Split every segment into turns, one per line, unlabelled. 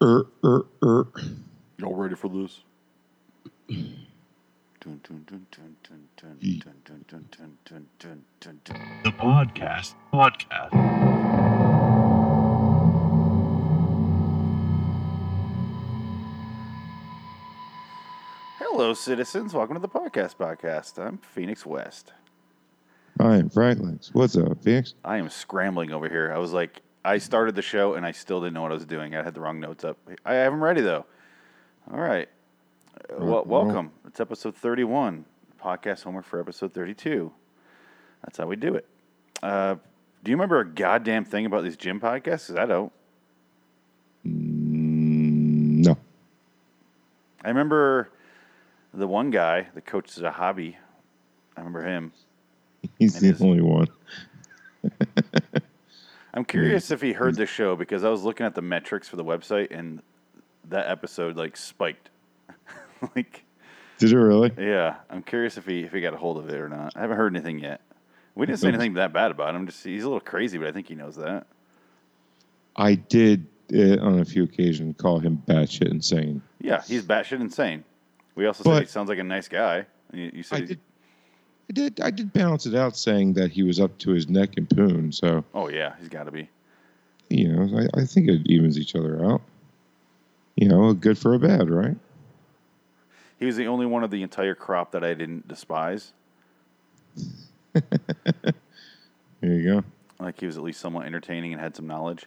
Er, er, er.
Y'all ready for this?
The podcast. Podcast.
Hello, citizens. Welcome to the podcast. Podcast. I'm Phoenix West.
I am Franklin. What's up, Phoenix?
I am scrambling over here. I was like, I started the show and I still didn't know what I was doing. I had the wrong notes up. I have them ready though. All right. Uh, wel-
Rock and roll.
welcome. It's episode 31. Podcast homework for episode 32. That's how we do it. Uh, do you remember a goddamn thing about these gym podcasts? 'Cause I don't.
Mm, no.
I remember the one guy the coach coaches a hobby. I remember him.
He's
And
the
his-
only one.
I'm curious if he heard the show because I was looking at the metrics for the website and that episode like spiked. like,
Did it really?
yeah, I'm curious if he if he got a hold of it or not. I haven't heard anything yet. We didn't say anything that bad about him. Just he's a little crazy, but I think he knows that.
I did, uh, on a few occasions, call him batshit insane.
Yeah, he's batshit insane. We also said he sounds like a nice guy. You, you said,
I did. I did. I did balance it out, saying that he was up to his neck in poon. So
oh yeah, he's got to be.
you know, I, I think it evens each other out. You know, good for a bad, right?
He was the only one of the entire crop that I didn't despise.
There you go.
Like he was at least somewhat entertaining and had some knowledge.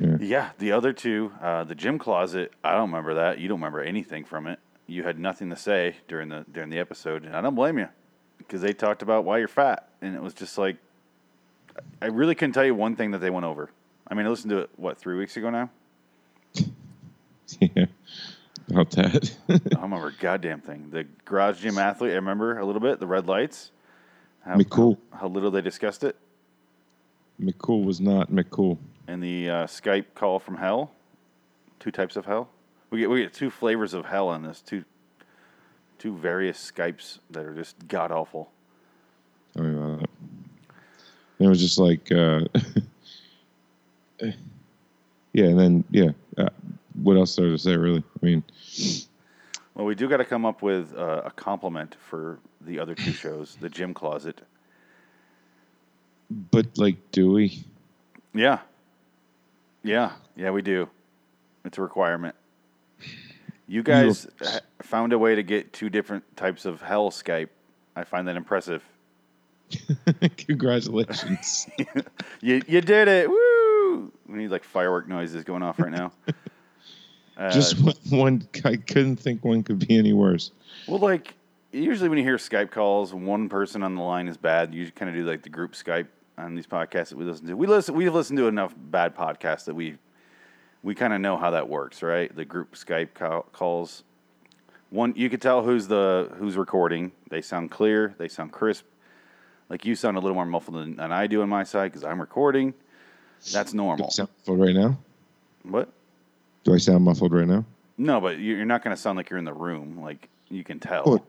Yeah.
Yeah, the other two, uh, the gym closet. I don't remember that. You don't remember anything from it. You had nothing to say during the during the episode, and I don't blame you because they talked about why you're fat, and it was just like I really couldn't tell you one thing that they went over. I mean, I listened to it what three weeks ago now.
Yeah. About that.
I don't remember a goddamn thing. The garage gym athlete, I remember a little bit. The red lights. How,
McCool.
How, how little they discussed it.
McCool was not McCool.
And the uh, Skype call from hell. Two types of hell. We get we get two flavors of hell on this. Two two various Skypes that are just god awful.
Tell me about that. It was just like, uh, yeah, and then yeah. Uh, what else there to say? Really? I mean,
Well, we do got to come up with uh, a compliment for the other two shows, the gym closet.
but like, do we?
Yeah, yeah, yeah. We do. It's a requirement. You guys found a way to get two different types of hell Skype. I find that impressive.
Congratulations.
You you did it! Woo! We need like firework noises going off right now. Uh,
just one, one. I couldn't think one could be any worse.
well, like usually when you hear Skype calls, one person on the line is bad. You kind of do like the group Skype on these podcasts that we listen to. We listen. We've listened to enough bad podcasts that we we kind of know how that works, right? The group Skype call, calls. One, you could tell who's the who's recording. They sound clear. They sound crisp. Like you sound a little more muffled than, than I do on my side because I'm recording. That's
Do
normal.
I sound muffled right now?
What?
Do I sound muffled right now?
No, but you- you're not going to sound like you're in the room. Like you can tell.
Well,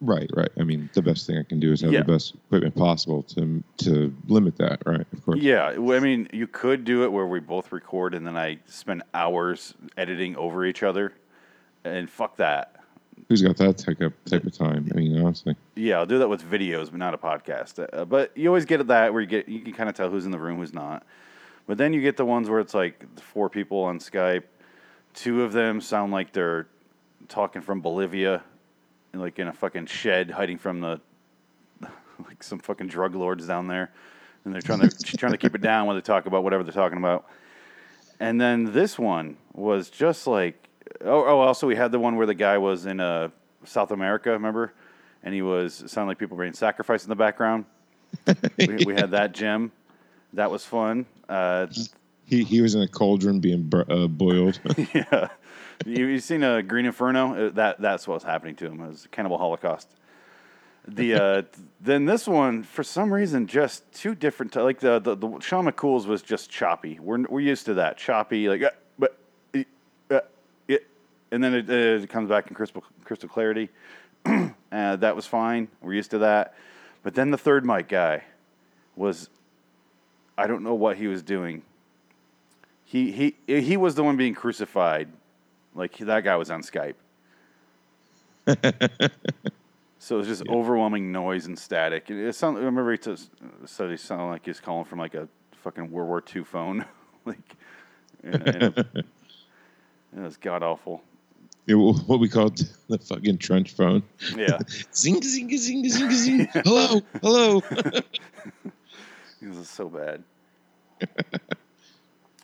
Right, right. I mean, the best thing I can do is have
Yeah.
the best equipment possible to to limit that. Right, of course.
Yeah, I mean, you could do it where we both record and then I spend hours editing over each other, and fuck that.
Who's got that type of type of time? I mean, honestly.
Yeah, I'll do that with videos, but not a podcast. Uh, but you always get that where you get you can kind of tell who's in the room, who's not. But then you get the ones where it's like four people on Skype, two of them sound like they're talking from Bolivia, like in a fucking shed, hiding from the like some fucking drug lords down there, and they're trying to trying to keep it down when they talk about whatever they're talking about. And then this one was just like, oh, oh, also we had the one where the guy was in uh, South America, remember? And he was sounded like people were being sacrificed in the background. we, we had that gym. That was fun. Uh,
He he was in a cauldron being uh, boiled.
yeah, you, you seen a Green Inferno? Uh, That that's what was happening to him. Was Cannibal Holocaust. The uh, then this one for some reason just two different t- like the the, the Shawn McCool's was just choppy. We're we're used to that choppy like uh, but uh, uh, it, and then it, uh, it comes back in crystal crystal clarity. uh, that was fine. We're used to that. But then the third mic guy was I don't know what he was doing. he he he was the one being crucified. Like that guy was on Skype. so it was just overwhelming noise and static. It, it sound, I remember he t- said he sounded like he was calling from like a fucking World War II phone. like, and, and it, it was god awful.
It- what we call the fucking trench phone.
Yeah,
Zing, zing, zing, zing, zing. hello, hello.
it was so bad.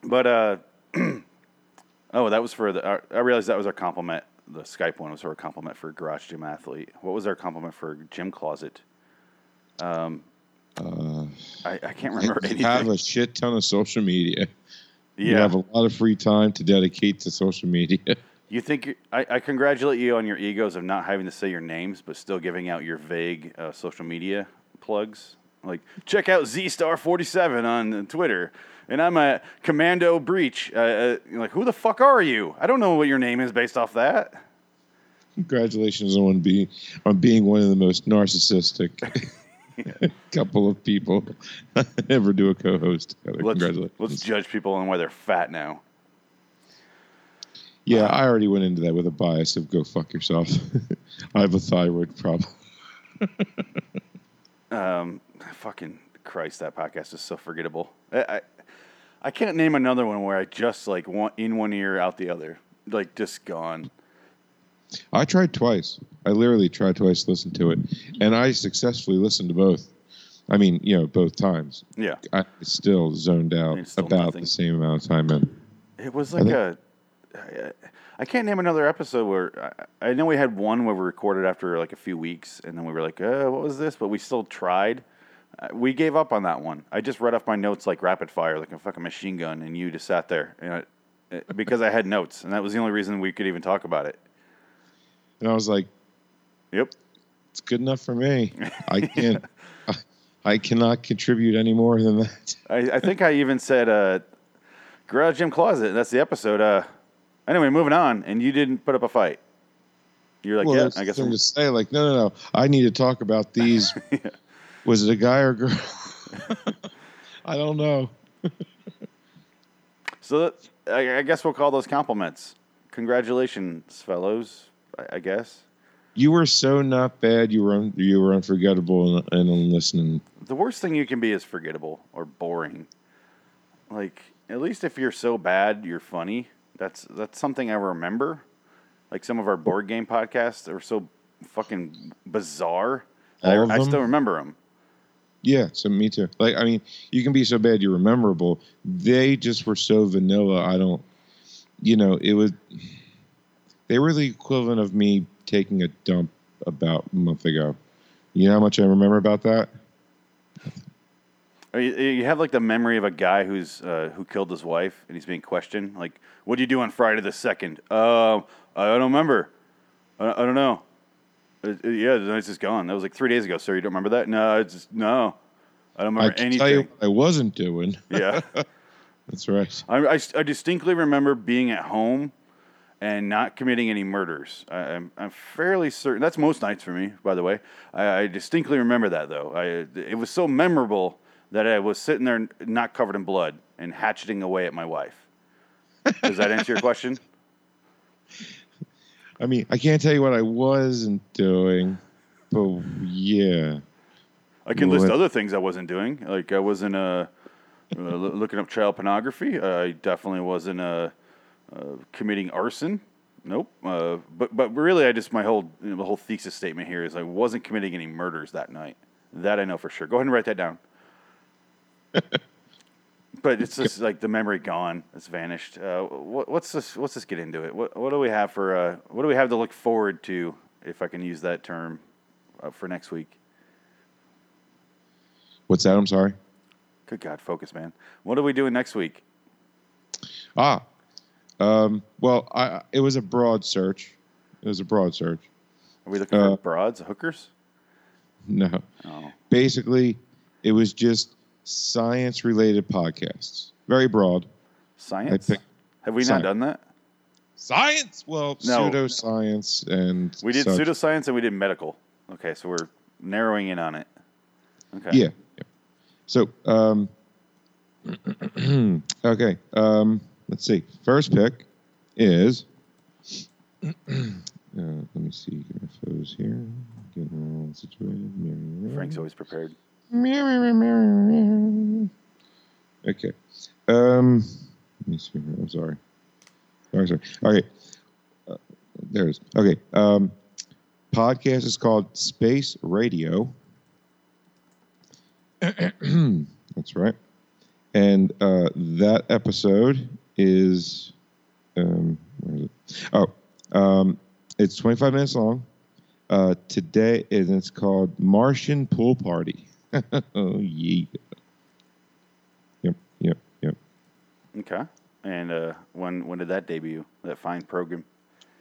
but uh, oh, that was for the. I I realized that was our compliment. The Skype one was our compliment for Garage Gym Athlete. What was our compliment for Gym Closet? Um,
Uh,
I, I can't remember
you
anything.
have a shit ton of social media. You have a lot of free time to dedicate to social media.
you think I, I congratulate you on your egos of not having to say your names, but still giving out your vague uh, social media plugs. Like check out Z Star forty seven on Twitter, and I'm a Commando Breach. Uh, uh, like who the fuck are you? I don't know what your name is based off that.
Congratulations on being on being one of the most narcissistic couple of people ever do a co-host together.
Let's,
Congratulations.
let's judge people on why they're fat now.
yeah, I already went into that with a bias of go fuck yourself. I have a thyroid problem.
Um, fucking Christ, that podcast is so forgettable. I, I, I can't name another one where I just like one in one ear, out the other, like just gone.
I tried twice. I literally tried twice to listen to it, and I successfully listened to both. I mean, you know, both times.
Yeah,
I still zoned out
still
about
nothing.
the same amount of time in.
it was like a. I- I can't name another episode where I, I know we had one where we recorded after like a few weeks, and then we were like, uh, "What was this?" But we still tried. Uh, we gave up on that one. I just read off my notes like rapid fire, like a fucking machine gun, and you just sat there, and I, it- because I had notes, and that was the only reason we could even talk about it.
And I was like,
Yep.
it's good enough for me. I can't. I, I cannot contribute any more than that.
I, I think I even said uh, Garage Gym Closet. That's the episode. Uh, anyway, moving on, and you didn't put up a fight. You're like,
well,
yeah, I guess. I'm-
to say. Like, no, no, no. I need to talk about these. Was it a guy or a girl? I don't know.
So that, I, I guess we'll call those compliments. Congratulations, fellows. I, I guess
You were so not bad. You were un, you were unforgettable and, and unlistening.
the worst thing you can be is forgettable or boring. Like at least if you're so bad, you're funny. That's that's something I remember. Like some of our board game podcasts are so fucking bizarre. I, I still remember them.
Yeah, so me too. Like, I mean, you can be so bad you're memorable. They just were so vanilla. I don't, you know, it was. They were the equivalent of me taking a dump about a month ago. You know how much I remember about that?
You, have like the memory of a guy who's uh, who killed his wife and he's being questioned. Like, what did you do on Friday the second? Uh, I don't remember. I don't know. Yeah, the night's just gone. That was like three days ago, sir. You don't remember that? No, it's just, no. I don't remember
can
anything.
tell you what I wasn't doing.
yeah,
That's right.
I, I, I distinctly remember being at home and not committing any murders. I, I'm, I'm fairly certain. That's most nights for me, by the way. I, I distinctly remember that, though. I, it was so memorable that I was sitting there not covered in blood and hatcheting away at my wife. Does that answer your question?
I mean, I can't tell you what I wasn't doing, but yeah.
I can list other things I wasn't doing. Like I wasn't uh, uh, looking up child pornography. I definitely wasn't uh, uh, committing arson. Nope. Uh, but but really, I just my whole you know, the whole thesis statement here is I wasn't committing any murders that night. That I know for sure. Go ahead and write that down. but it's just like the memory gone. It's vanished. Uh, what, what's this? What's this get into it? What what do we have for? Uh, what do we have to look forward to? If I can use that term uh, for next week.
What's that? I'm sorry.
Good God, focus, man. What are we doing next week?
Ah, um, well, I it was a broad search. It was a broad search.
Are we looking
Uh,
for broads, hookers?
No,
Oh,
basically, it was just science-related podcasts. Very broad.
science? Have we
science.
not done that?
Science. Well,
No.
pseudoscience and
We did
such.
pseudoscience and we did medical. Okay, so we're narrowing in on it. Okay.
Yeah. yeah. So, um, okay. Um, let's see. First pick is. uh, let me see. Photos here. Get all situated.
Frank's always prepared.
Okay. Um, let me see. I'm sorry. Sorry, sorry. Okay. Uh, there it is. Okay. Um, podcast is called Space Radio. That's right. And uh, that episode is, um, it? Oh, um, it's 25 minutes long. Uh, today, and it's called Martian Pool Party. oh, yeah. Yep, yep, yep.
Okay. And uh, when when did that debut? That fine program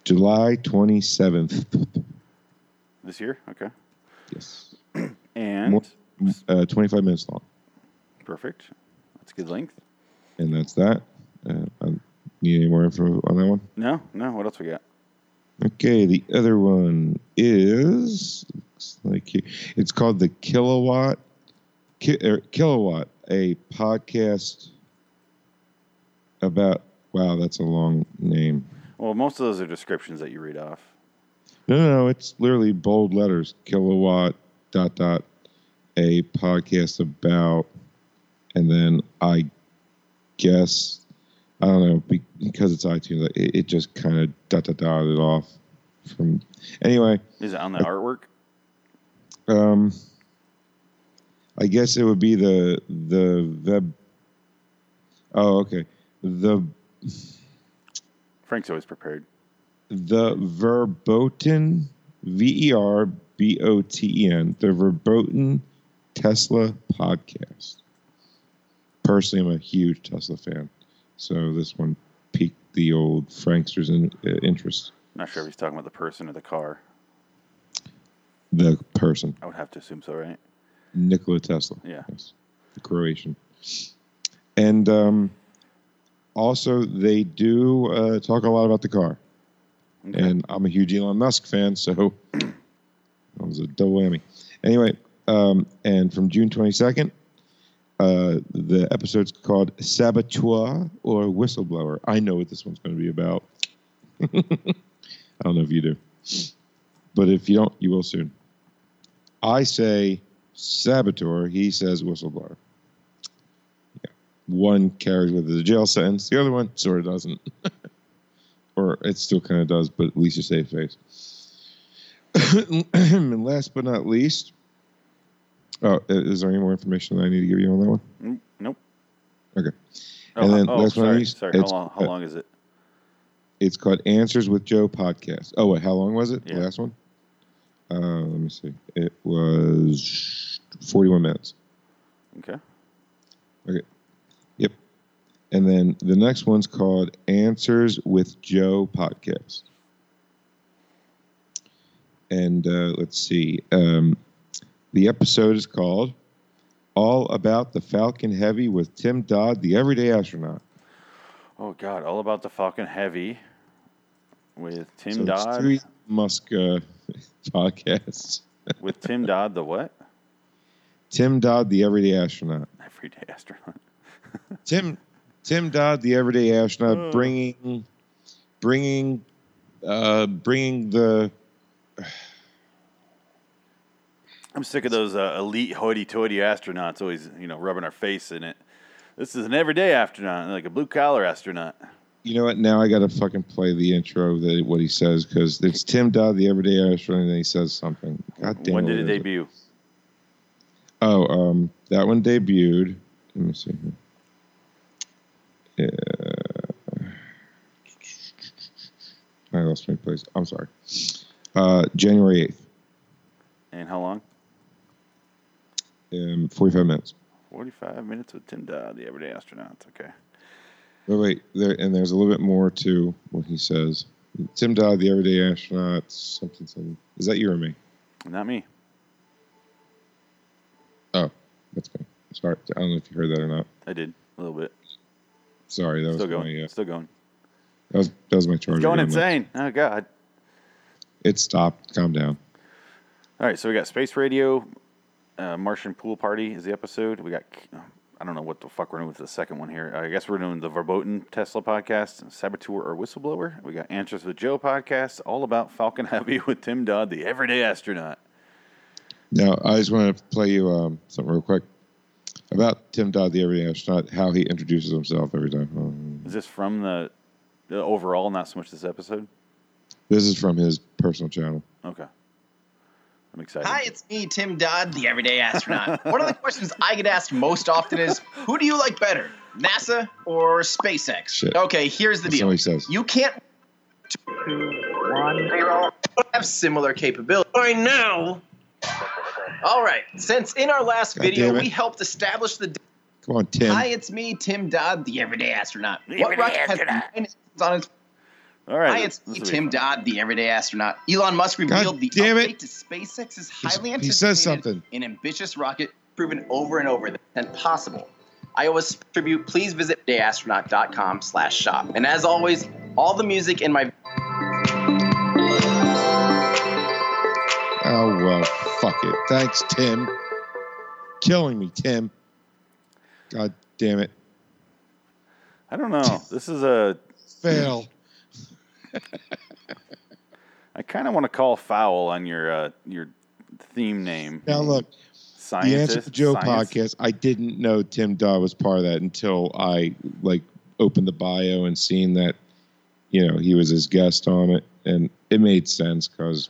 July 27th.
this year? Okay.
Yes.
And
More- Uh, 25 minutes long.
perfect. That's a good length.
And that's that. Uh, I need any more info on that one?
No, no. What else we got?
Okay, the other one is looks like it's called the Kilowatt Ki, er, Kilowatt, a podcast about. Wow, that's a long name.
Well, most of those are descriptions that you read off.
No, no, no, it's literally bold letters. Kilowatt dot dot a podcast about, and then I guess I don't know be- because it's iTunes. It, it just kind of dot dot dotted off from. Anyway,
Is it on the artwork?
Um, I guess it would be the the web. Oh, okay. The
Frank's always prepared.
the Verboten V E R B O T E N the Verboten Tesla podcast. Personally, I'm a huge Tesla fan, so this one piqued the old Franksters in, uh, interest.
Not sure if he's talking about the person or the car.
The person,
I would have to assume so, right?
Nikola Tesla.
Yeah.
Yes, the Croatian. And um, also, they do uh, talk a lot about the car.
Okay.
and I'm a huge Elon Musk fan, so that was a double whammy. Anyway, um, and from June 22nd, uh, the episode's called Saboteur or Whistleblower. I know what this one's going to be about. I don't know if you do, but if you don't, you will soon. I say saboteur. He says whistleblower. Yeah. One carries with it a jail sentence. The other one sort of doesn't or it still kind of does, but at least you save face. and last but not least, oh, is there any more information that I need to give you on that one?
Mm, Nope.
Okay.
Oh,
And then
oh,
last but not
sorry.
least,
sorry. How long, how long is it?
It's called Answers with Joe podcast. Oh wait, how long was it?
Yeah.
The last one? Uh, let me see. It was forty-one minutes.
Okay. Okay.
Yep. And then the next one's called Answers with Joe podcast. And uh, let's see. Um, the episode is called All About the Falcon Heavy with Tim Dodd, the Everyday Astronaut.
Oh God, all about the Falcon Heavy with Tim
So it's
Dodd.
Musk uh, podcasts.
with Tim Dodd, the what?
Tim Dodd, the Everyday Astronaut.
Everyday astronaut.
Tim Tim Dodd, the everyday astronaut,
Oh.
bringing bringing uh, bringing the
I'm sick of those uh, elite hoity-toity astronauts always, you know, rubbing our face in it. This is an everyday astronaut, like a blue-collar astronaut.
You know what? Now I got to fucking play the intro that what he says because it's Tim Dodd, the everyday astronaut, and he says something. God damn
when did it debut?
Oh, um, that one debuted. Let me see here. Uh, I lost my place. I'm sorry. Uh, January eighth,
And how long?
um, forty-five minutes.
45 minutes with Tim Dodd, the everyday astronaut. Okay.
But wait, there and there's a little bit more to what he says. Tim Dodd, the everyday astronaut, something, something. Is that you or me?
Not me.
Oh, that's good. Sorry, I don't know if you heard that or not.
I did a little bit.
Sorry, that
Still
was
going.
my uh,
Still going.
that was that was my charger.
Going
going.
insane. Oh God.
It stopped. Calm down.
All right, so we got Space Radio, uh, Martian Pool Party is the episode. We got I don't know what the fuck we're doing with the second one here. I guess we're doing the Verboten Tesla podcast, Saboteur or Whistleblower. We got Answers with Joe podcast, all about Falcon Heavy with Tim Dodd, the everyday astronaut.
Now, I just want to play you um, something real quick about Tim Dodd, the everyday astronaut, how he introduces himself every time. Um,
Is this from the, the overall, not so much this episode?
this is from his personal channel.
Okay. I'm excited.
Hi, it's me, Tim Dodd, the everyday astronaut. One of the questions I get asked most often is who do you like better, NASA or SpaceX?
Shit.
Okay, here's the
That's
deal.
what he says.
You can't one zero have similar capabilities. I know. All right. Since in our last
God
video we helped establish the
Come on, Tim.
Hi, it's me, Tim Dodd, the everyday astronaut.
The
what
everyday
rocket has
astronaut.
nine on its
All right.
Hi, it's me, Tim. Dodd, the everyday astronaut. Elon Musk revealed the
damn
update
it.
to SpaceX's highly
he
anticipated
says something.
an ambitious rocket proven over and over and possible. iOS tribute, please visit dayastronaut.com slash shop. And as always, all the music in my
Oh, well, fuck it. Thanks, Tim. Killing me, Tim. God damn it.
I don't know. This is a.
Fail.
I kind of want to call foul on your uh, your theme name.
Now, look, the Answer
Scientist.
to Joe
Science-
podcast, I didn't know Tim Dodd was part of that until I, like, opened the bio and seen that, you know, he was his guest on it. And it made sense because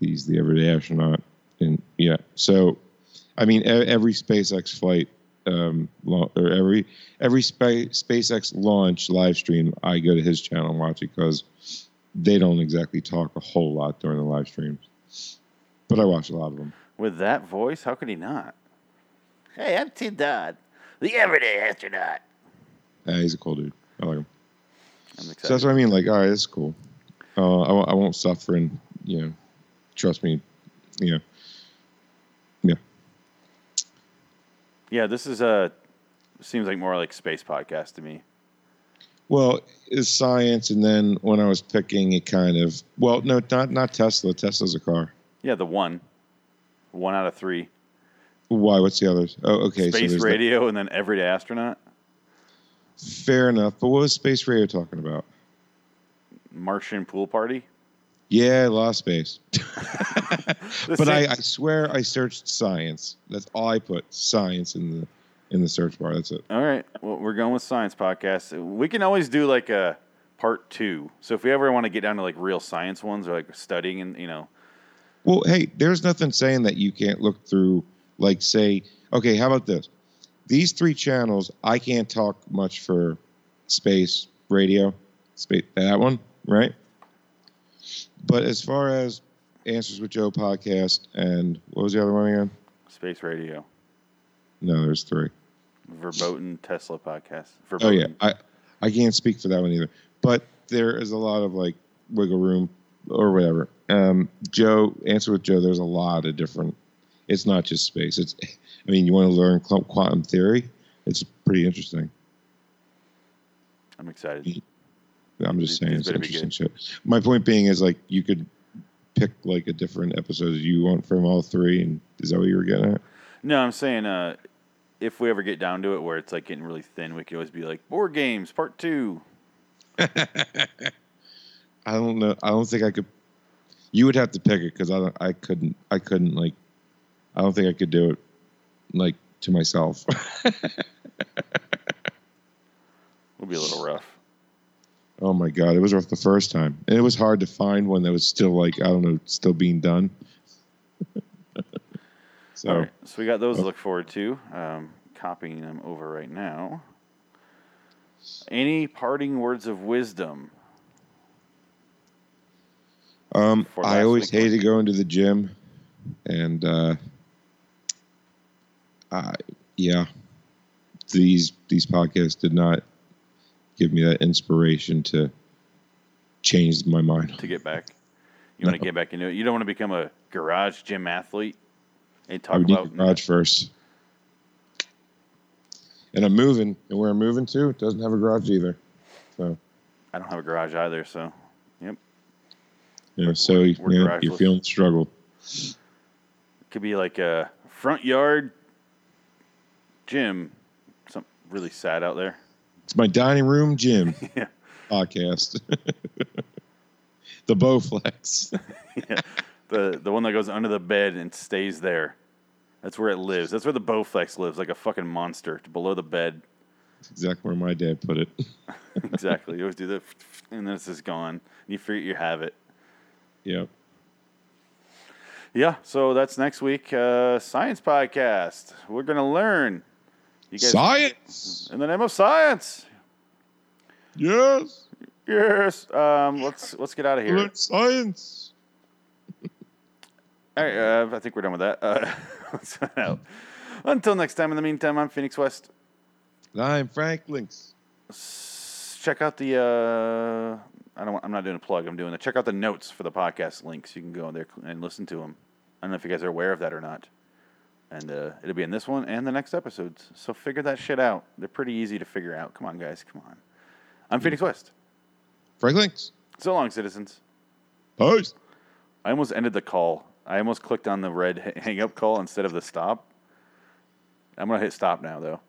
he's the everyday astronaut. And, yeah. So, I mean, every SpaceX flight, um, or every every spa- SpaceX launch live stream, I go to his channel and watch it because they don't exactly talk a whole lot during the live streams. But I watch a lot of them.
With that voice, how could he not? Hey, I'm Tim Dodd, the everyday astronaut.
Yeah, he's a cool dude. I like him.
I'm.
So that's what I mean. Like, all right, that's cool. Uh, I, I won't suffer, and you know, trust me. You know, yeah,
this is a seems like more like space podcast to me.
Well, it's science, and then when I was picking, it kind of well, no, not not Tesla. Tesla's a car.
Yeah, the one, one out of three.
Why? What's the others? Oh, okay. so
space
that.
radio and then everyday astronaut.
Fair enough. But what was space radio talking about?
Martian pool party.
Yeah, Lost Space. But I, I swear I searched science. That's all I put science in the in the search bar. That's it.
All right. Well, we're going with science podcast. We can always do like a part two. So if we ever want to get down to like real science ones or like studying and you know,
Well, hey, there's nothing saying that you can't look through, like, say, okay, how about this? These three channels, I can't talk much for space radio, space that one, right? But as far as Answers with Joe podcast and what was the other one again?
space radio,
No, there's three.
verboten Tesla podcast.
Oh yeah, I I can't speak for that one either. But there is a lot of like wiggle room or whatever. Um, Joe, answer with Joe. There's a lot of different. It's not just space. It's. I mean, you want to learn quantum theory. It's pretty interesting.
I'm excited.
I'm just saying, it's
better
interesting shit. My point being is like you could pick like a different episode you want from all three, and is that what you were getting at?
No, I'm saying uh, if we ever get down to it where it's like getting really thin, we could always be like board games part two.
I don't know. I don't think I could. You would have to pick it because I don't. I couldn't. I couldn't like. I don't think I could do it, like to myself.
It would be a little rough.
Oh my god, it was rough the first time, and it was hard to find one that was still like I don't know, still being done. so
right, so we got those to
Oh.
look forward to. Um, copying them over right now. Any parting words of wisdom?
um, I always
week.
hated going to the gym, and uh, I yeah, these these podcasts did not give me that inspiration to change my mind.
to get back? You want to get back into it? You don't want to become a garage gym athlete and talk
I would need
about
a garage first. And I'm moving, and where I'm moving to doesn't have a garage either. So,
I don't have a garage either, so yep.
you know, so you
we're
know, you're feeling the struggle.
It could be like a front yard gym. something really sad out there.
It's my dining room gym
Yeah.
podcast. the Bowflex.
yeah. The the one that goes under the bed and stays there. That's where it lives. That's where the Bowflex lives, like a fucking monster below the bed.
That's exactly where my dad put it.
exactly. You always do that, and then it's just gone. And you forget you have it.
yep.
Yeah. So that's next week. Uh, science podcast. We're gonna learn. You guys,
Science.
in the name of science.
Yes.
Yes. Um, let's let's get out of here.
Learn science.
All right. Uh, I think we're done with that. Uh, let's sign out. Until next time. In the meantime, I'm Phoenix West.
I'm Frank Links.
Check out the uh, I don't want, I'm not doing a plug I'm doing the check out the notes for the podcast links you can go in there and listen to them I don't know if you guys are aware of that or not and uh, it'll be in this one and the next episodes. So figure that shit out. They're pretty easy to figure out. Come on guys. Come on. I'm Phoenix West.
Frank Links.
so long citizens.
Post.
I almost ended the call. I almost clicked on the red hang up call instead of the stop. I'm gonna hit stop now though